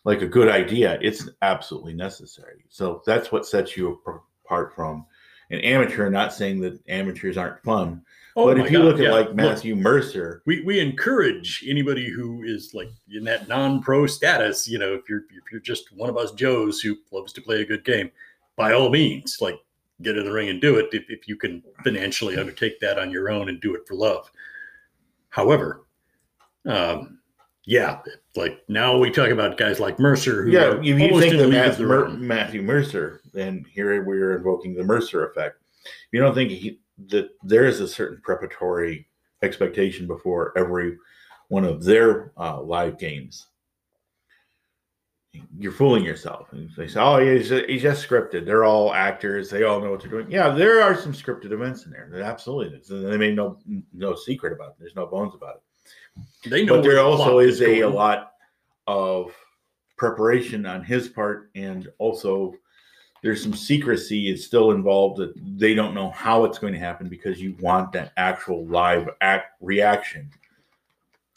like a good idea. It's absolutely necessary. So that's what sets you apart from an amateur. Not saying that amateurs aren't fun, Oh but if you God, look at yeah. like Matthew look, Mercer, we, we encourage anybody who is like in that non-pro status, you know, if you're if you're just one of us Joes who loves to play a good game, by all means, like get in the ring and do it if, if you can financially undertake that on your own and do it for love. However, um, yeah, like now we talk about guys like Mercer. Who yeah, if you think of Matthew, Mer- Matthew Mercer, then here we're invoking the Mercer effect. You don't think he, that there is a certain preparatory expectation before every one of their uh, live games. You're fooling yourself. And they say, "Oh, he's, he's just scripted. They're all actors. They all know what they're doing." Yeah, there are some scripted events in there. That absolutely is. They made no no secret about it. There's no bones about it. They know, but there also is a, a lot of preparation on his part, and also there's some secrecy is still involved that they don't know how it's going to happen because you want that actual live act reaction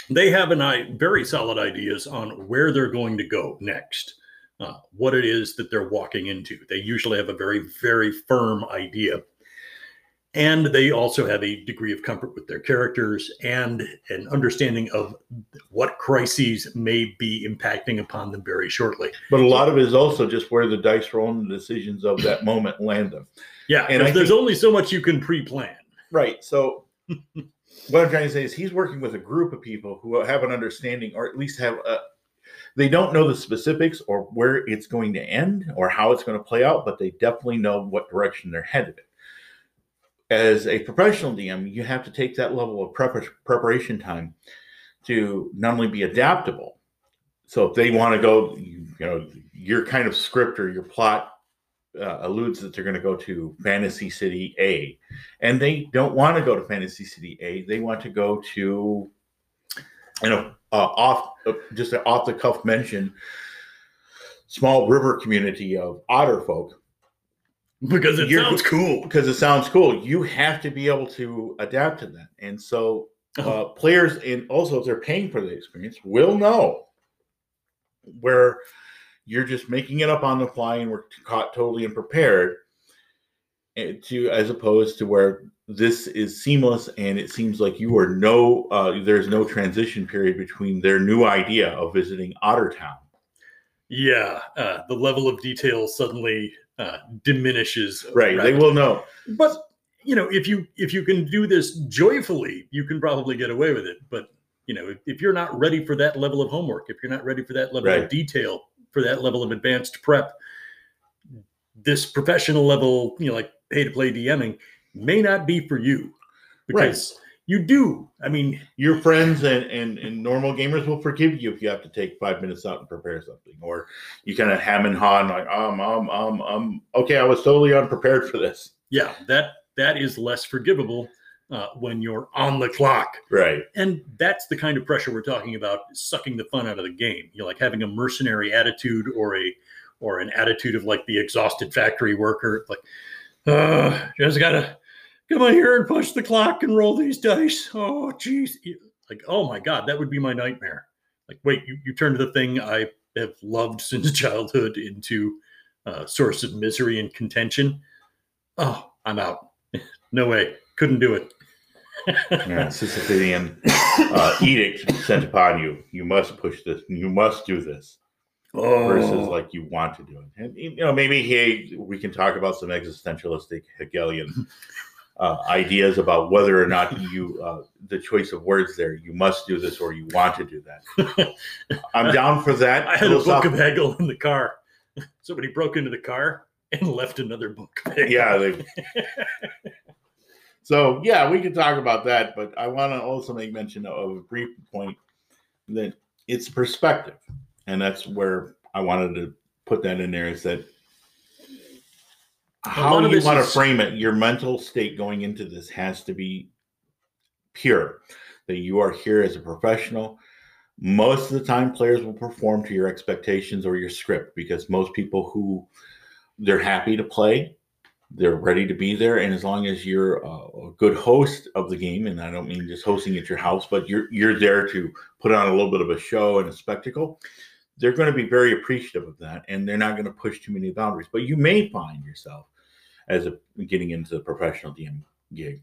they have an very solid ideas on where they're going to go next uh, what it is that they're walking into they usually have a very very firm idea and they also have a degree of comfort with their characters and an understanding of what crises may be impacting upon them very shortly. But a lot of it is also just where the dice roll and the decisions of that moment land them. Yeah, and there's think, only so much you can pre-plan. Right. So what I'm trying to say is he's working with a group of people who have an understanding, or at least have a. They don't know the specifics or where it's going to end or how it's going to play out, but they definitely know what direction they're headed as a professional DM, you have to take that level of prep- preparation time to not only be adaptable. So if they want to go, you, you know, your kind of script or your plot uh, alludes that they're going to go to Fantasy City A, and they don't want to go to Fantasy City A. They want to go to, you know, uh, off uh, just an off the cuff mention, small river community of otter folk because it sounds cool. Because it sounds cool. You have to be able to adapt to that. And so uh, players, and also if they're paying for the experience, will know where you're just making it up on the fly and we're caught totally unprepared. Eh, to as opposed to where this is seamless and it seems like you are no uh, there's no transition period between their new idea of visiting Ottertown Yeah, uh, the level of detail suddenly uh, diminishes. Right. They will know. But you know, if you if you can do this joyfully, you can probably get away with it. But you know, if, if you're not ready for that level of homework, if you're not ready for that level Right. of detail, for that level of advanced prep, this professional level, you know, like pay to play DMing, may not be for you because you do. I mean, Your friends and, and, and normal gamers will forgive you if you have to take five minutes out and prepare something. Or you kind of ham and haw and like, um, um, um, um, okay, I was totally unprepared for this. yeah, that that is less forgivable uh, when you're on the clock. Right. and that's the kind of pressure we're talking about sucking the fun out of the game. You know like having a mercenary attitude or a or an attitude of like the exhausted factory worker like uh just gotta come on here and push the clock and roll these dice. Oh geez like oh my god that would be my nightmare. Like wait you, you turned the thing i have loved since childhood into a source of misery and contention. Oh i'm out. No way. Couldn't do it Yeah, Sisyphean uh, edict sent upon you. You must push this. You must do this. oh versus like you want to do it. And you know, maybe hey, we can talk about some existentialistic Hegelian uh, ideas about whether or not you uh, the choice of words there. You must do this or you want to do that. I'm down for that. I had a book of Hegel in the car. Somebody broke into the car and left another book. Yeah. They, so yeah, we can talk about that, but I want to also make mention of a brief point that it's perspective, and that's where I wanted to put that in there. Is that how you want to is- frame it? Your mental state going into this has to be pure. That you are here as a professional. Most of the time, players will perform to your expectations or your script because most people who they're happy to play they're ready to be there and as long as you're a, good host of the game and i don't mean just hosting at your house but you're you're there to put on a little bit of a show and a spectacle they're going to be very appreciative of that and they're not going to push too many boundaries. But you may find yourself as a getting into the professional dm gig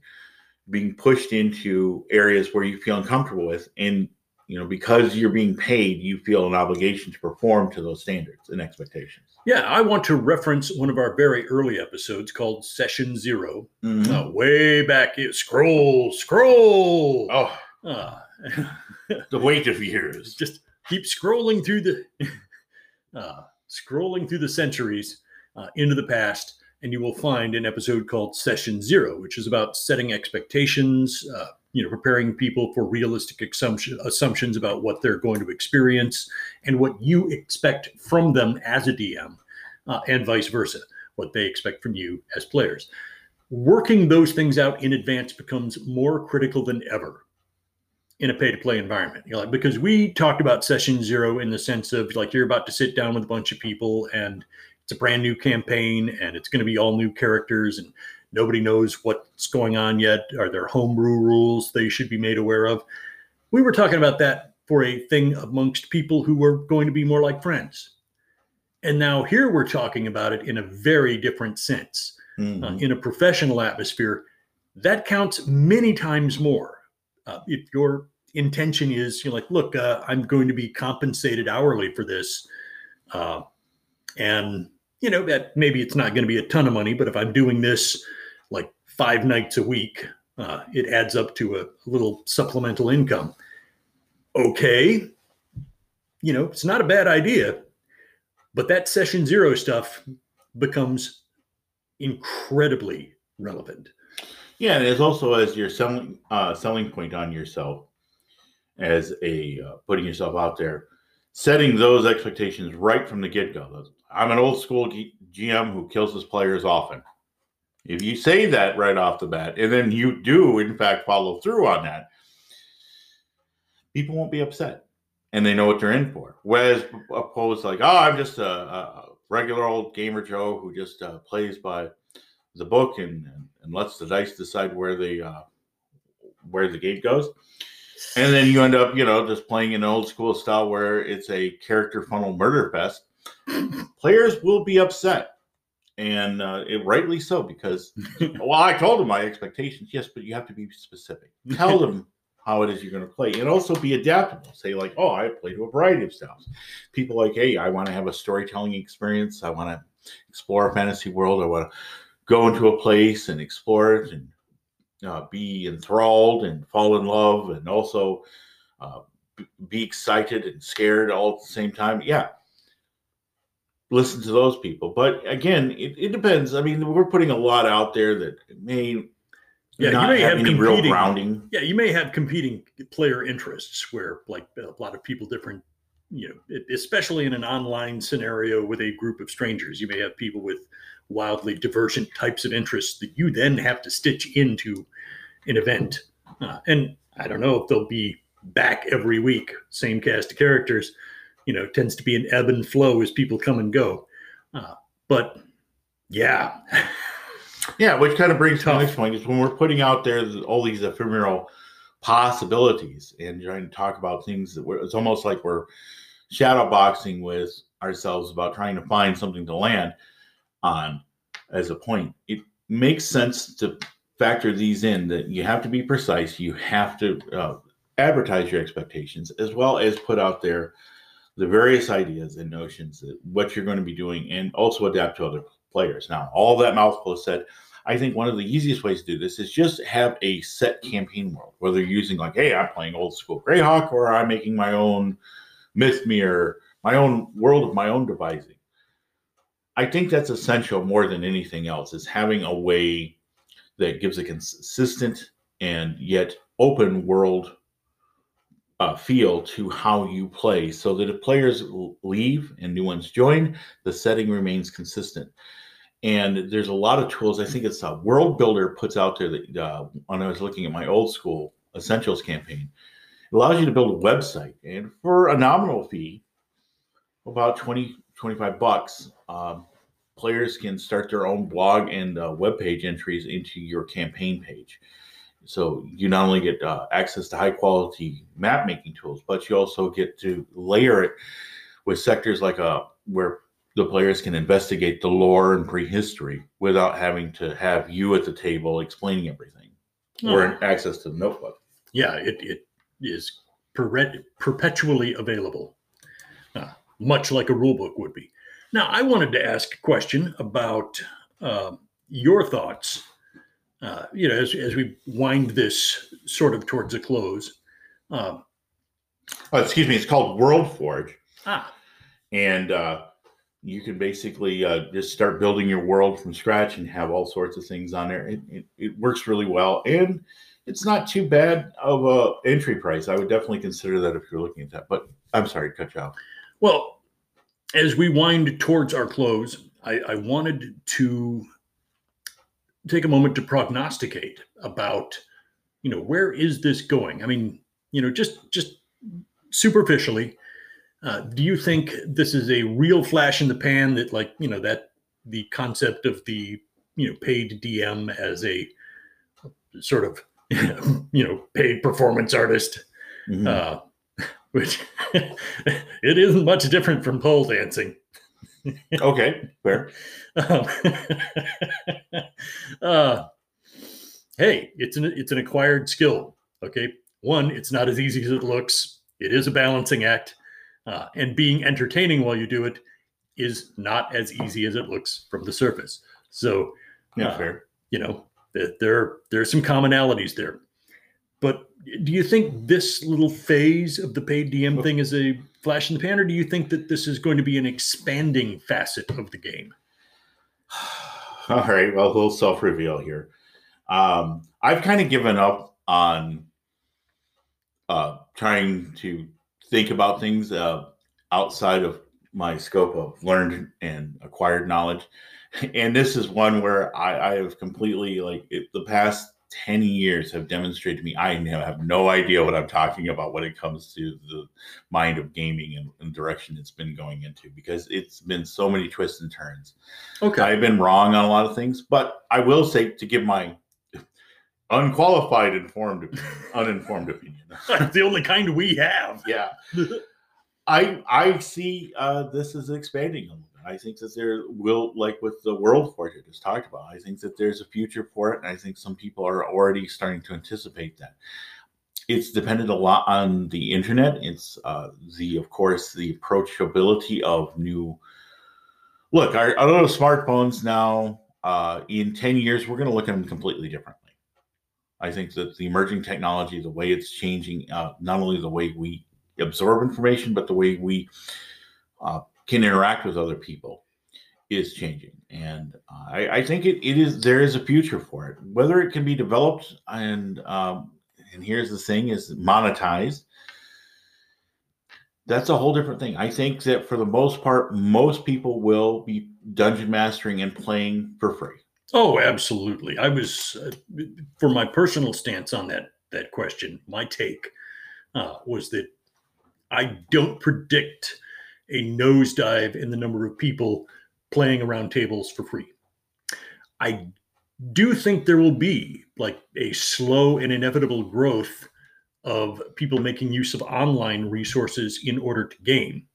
being pushed into areas where you feel uncomfortable with and you know because you're being paid you feel an obligation to perform to those standards and expectations Yeah, I want to reference one of our very early episodes called Session 0 Mhm. Uh, way back. Scroll, scroll. oh Uh, the weight of years just keep scrolling through the uh, scrolling through the centuries uh, into the past, and you will find an episode called Session Zero, which is about setting expectations, uh, you know, preparing people for realistic assumption, assumptions about what they're going to experience and what you expect from them as a DM, uh, and vice versa, what they expect from you as players. Working those things out in advance becomes more critical than ever in a pay to play environment. You know, like, because we talked about session zero in the sense of like you're about to sit down with a bunch of people and it's a brand new campaign and it's going to be all new characters and nobody knows what's going on yet. Are there homebrew rules they should be made aware of? We were talking about that for a thing amongst people who were going to be more like friends. And now here we're talking about it in a very different sense Mhm. uh, in a professional atmosphere, that counts many times more. Uh, if your intention is, you're like, look, uh, I'm going to be compensated hourly for this, uh, and you know that maybe it's not going to be a ton of money, but if I'm doing this five nights a week, uh, it adds up to a little supplemental income. Okay, you know it's not a bad idea, but that session zero stuff becomes incredibly relevant. Yeah, and it's also as your selling uh, selling point on yourself as a uh, putting yourself out there, setting those expectations right from the get go. I'm an old school G- GM who kills his players often. If you say that right off the bat, and then you do in fact follow through on that, people won't be upset, and they know what they're in for. Whereas opposed, to like, oh, I'm just a, a regular old gamer Joe who just uh, plays by the book and, and and lets the dice decide where the uh, where the game goes. And then you end up, you know, just playing an old school style where it's a character funnel murder fest. Players will be upset, and uh, it rightly so because, well, I told them my expectations. Yes, but you have to be specific. Tell them how it is you're going to play and also be adaptable. Say, like, oh, I play to a variety of styles. People like, hey, I want to have a storytelling experience. I want to explore a fantasy world. I want to go into a place and explore it and uh, be enthralled and fall in love and also uh, be excited and scared all at the same time. Yeah. Listen to those people. But again, it, it depends. I mean, we're putting a lot out there that may yeah, not you may have, have any real competing- grounding. Yeah, you may have competing player interests where, like, a lot of people different, you know, especially in an online scenario with a group of strangers, you may have people with wildly divergent types of interests that you then have to stitch into an event. Uh, and I don't know if they'll be back every week, same cast of characters. You know, tends to be an ebb and flow as people come and go. Uh, but yeah, Yeah, which kind of brings to Tough. the next point is when we're putting out there all these ephemeral possibilities and trying to talk about things that we're, it's almost like we're shadow boxing with ourselves about trying to find something to land on as a point. It makes sense to factor these in that you have to be precise, you have to uh, advertise your expectations as well as put out there the various ideas and notions that what you're going to be doing and also adapt to other players. Now, all that mouthful said, I think one of the easiest ways to do this is just have a set campaign world, whether you're using like, hey, I'm playing old school Greyhawk or I'm making my own Mythmere, my own world of my own devising. I think that's essential more than anything else is having a way that gives a consistent and yet open world uh, feel to how you play so that if players leave and new ones join, the setting remains consistent. And there's a lot of tools. I think it's a World Builder puts out there that uh, when I was looking at my old school Essentials campaign, it allows you to build a website. And for a nominal fee, about 20, 25 bucks, um, players can start their own blog and uh, web page entries into your campaign page. So you not only get uh, access to high quality map making tools, but you also get to layer it with sectors like uh, where the players can investigate the lore and prehistory without having to have you at the table explaining everything or access to the notebook. yeah, it, it is perret- perpetually available, uh, much like a rule book would be. Now, I wanted to ask a question about uh, your thoughts. Uh, you know, as, as we wind this sort of towards a close. Um, Oh, excuse me, it's called World Forge. ah, and uh, you can basically uh, just start building your world from scratch and have all sorts of things on there. It, it, it works really well, and it's not too bad of a entry price. I would definitely consider that if you're looking at that. But I'm sorry to cut you off. Well, as we wind towards our close, I, I wanted to take a moment to prognosticate about, you know, where is this going? I mean, you know, just just superficially, uh, do you think this is a real flash in the pan that, like, you know, that the concept of the you know paid DM as a sort of you know paid performance artist Mhm. uh, which it isn't much different from pole dancing. Okay, fair. Um, uh, hey, it's an it's an acquired skill. Okay, one, it's not as easy as it looks. It is a balancing act, uh, and being entertaining while you do it is not as easy as it looks from the surface. So, Yeah, Uh, fair. you know, th- there there are some commonalities there. Do you think this little phase of the paid DM thing is a flash in the pan, or do you think that this is going to be an expanding facet of the game? All right. Well, a little self reveal here. Um, I've kind of given up on uh, trying to think about things uh, outside of my scope of learned and acquired knowledge. And this is one where I, I have completely, like, it, the past 10 years have demonstrated to me I have no idea what I'm talking about when it comes to the mind of gaming and, and direction it's been going into because it's been so many twists and turns. Okay. I've been wrong on a lot of things, but I will say to give my unqualified, informed, opinion, uninformed opinion. the only kind we have. yeah, I I see uh, this is expanding a little. I think that there will, like with the World Forge I just talked about, I think that there's a future for it, and I think some people are already starting to anticipate that. it's dependent a lot on the internet. It's uh, the, of course, the approachability of new. Look, our, our little smartphones now. Uh, in ten years, we're going to look at them completely differently. I think that the emerging technology, the way it's changing, uh, not only the way we absorb information, but the way we uh, can interact with other people, is changing. And uh, I, I, think it, it is there is a future for it. Whether it can be developed and um, and here's the thing is monetized that's a whole different thing i think that for the most part most people will be dungeon mastering and playing for free oh absolutely i was uh, for my personal stance on that that question my take uh, was that i don't predict a nosedive in the number of people playing around tables for free i do think there will be like a slow and inevitable growth of people making use of online resources in order to game.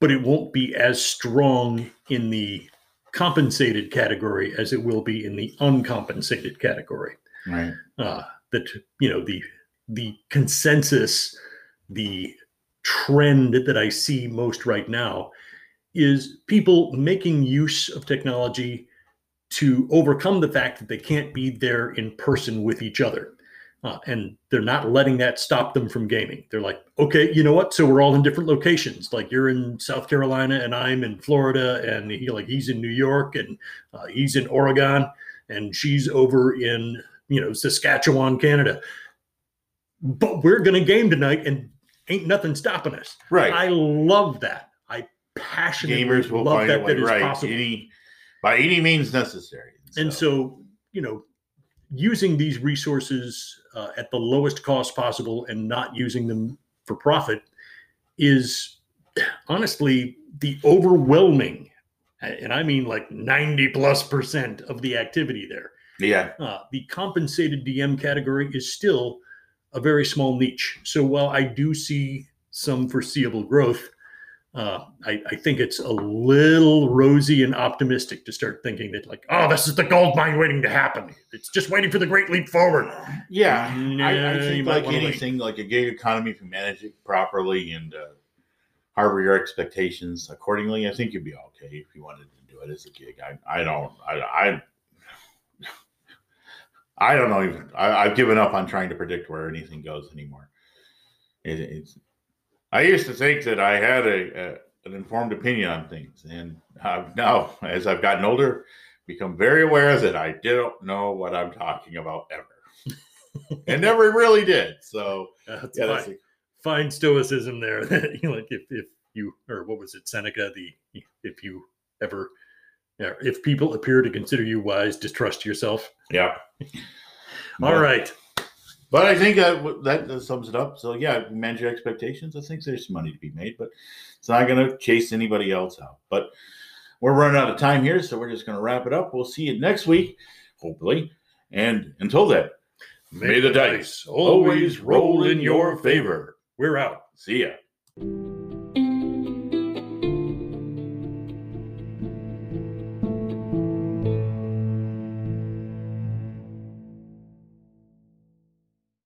But it won't be as strong in the compensated category as it will be in the uncompensated category. Right. Uh, that you know the the consensus, the trend that I see most right now is people making use of technology to overcome the fact that they can't be there in person with each other. Uh, and they're not letting that stop them from gaming. They're like, okay, you know what? So we're all in different locations. Like you're in South Carolina and I'm in Florida, and he like he's in New York and uh, he's in Oregon, and she's over in you know Saskatchewan, Canada. But we're gonna game tonight, and ain't nothing stopping us. Right. I love that. I passionately Gamers will love find that. that is right? possible Any by any means necessary. and so you know using these resources uh, at the lowest cost possible and not using them for profit is honestly the overwhelming and i mean like 90 plus percent of the activity there yeah, uh, the compensated dm category is still a very small niche so while i do see some foreseeable growth uh, I, I, think it's a little rosy and optimistic to start thinking that like, oh, this is the gold mine waiting to happen. It's just waiting for the great leap forward. yeah. Nah, I, I think like wanna wait. anything, like a gig economy, if you manage it properly and uh, harbor your expectations accordingly, I think you'd be okay if you wanted to do it as a gig. I, I don't, I, I, I don't know. Even I, I've given up on trying to predict where anything goes anymore. It, it's. I used to think that I had a, a an informed opinion on things, and I've now, as I've gotten older, become very aware that I don't know what I'm talking about ever, and never really did. So That's yeah, fine. that's fine stoicism there. That you know, like if if you or what was it, Seneca? The if you ever, yeah, if people appear to consider you wise, distrust yourself. yeah. All right. But I think that that sums it up. So yeah, manage your expectations. I think there's money to be made, but it's not going to chase anybody else out. But we're running out of time here, so we're just going to wrap it up. We'll see you next week, hopefully. And until then, may the dice always roll in your favor. We're out. See ya.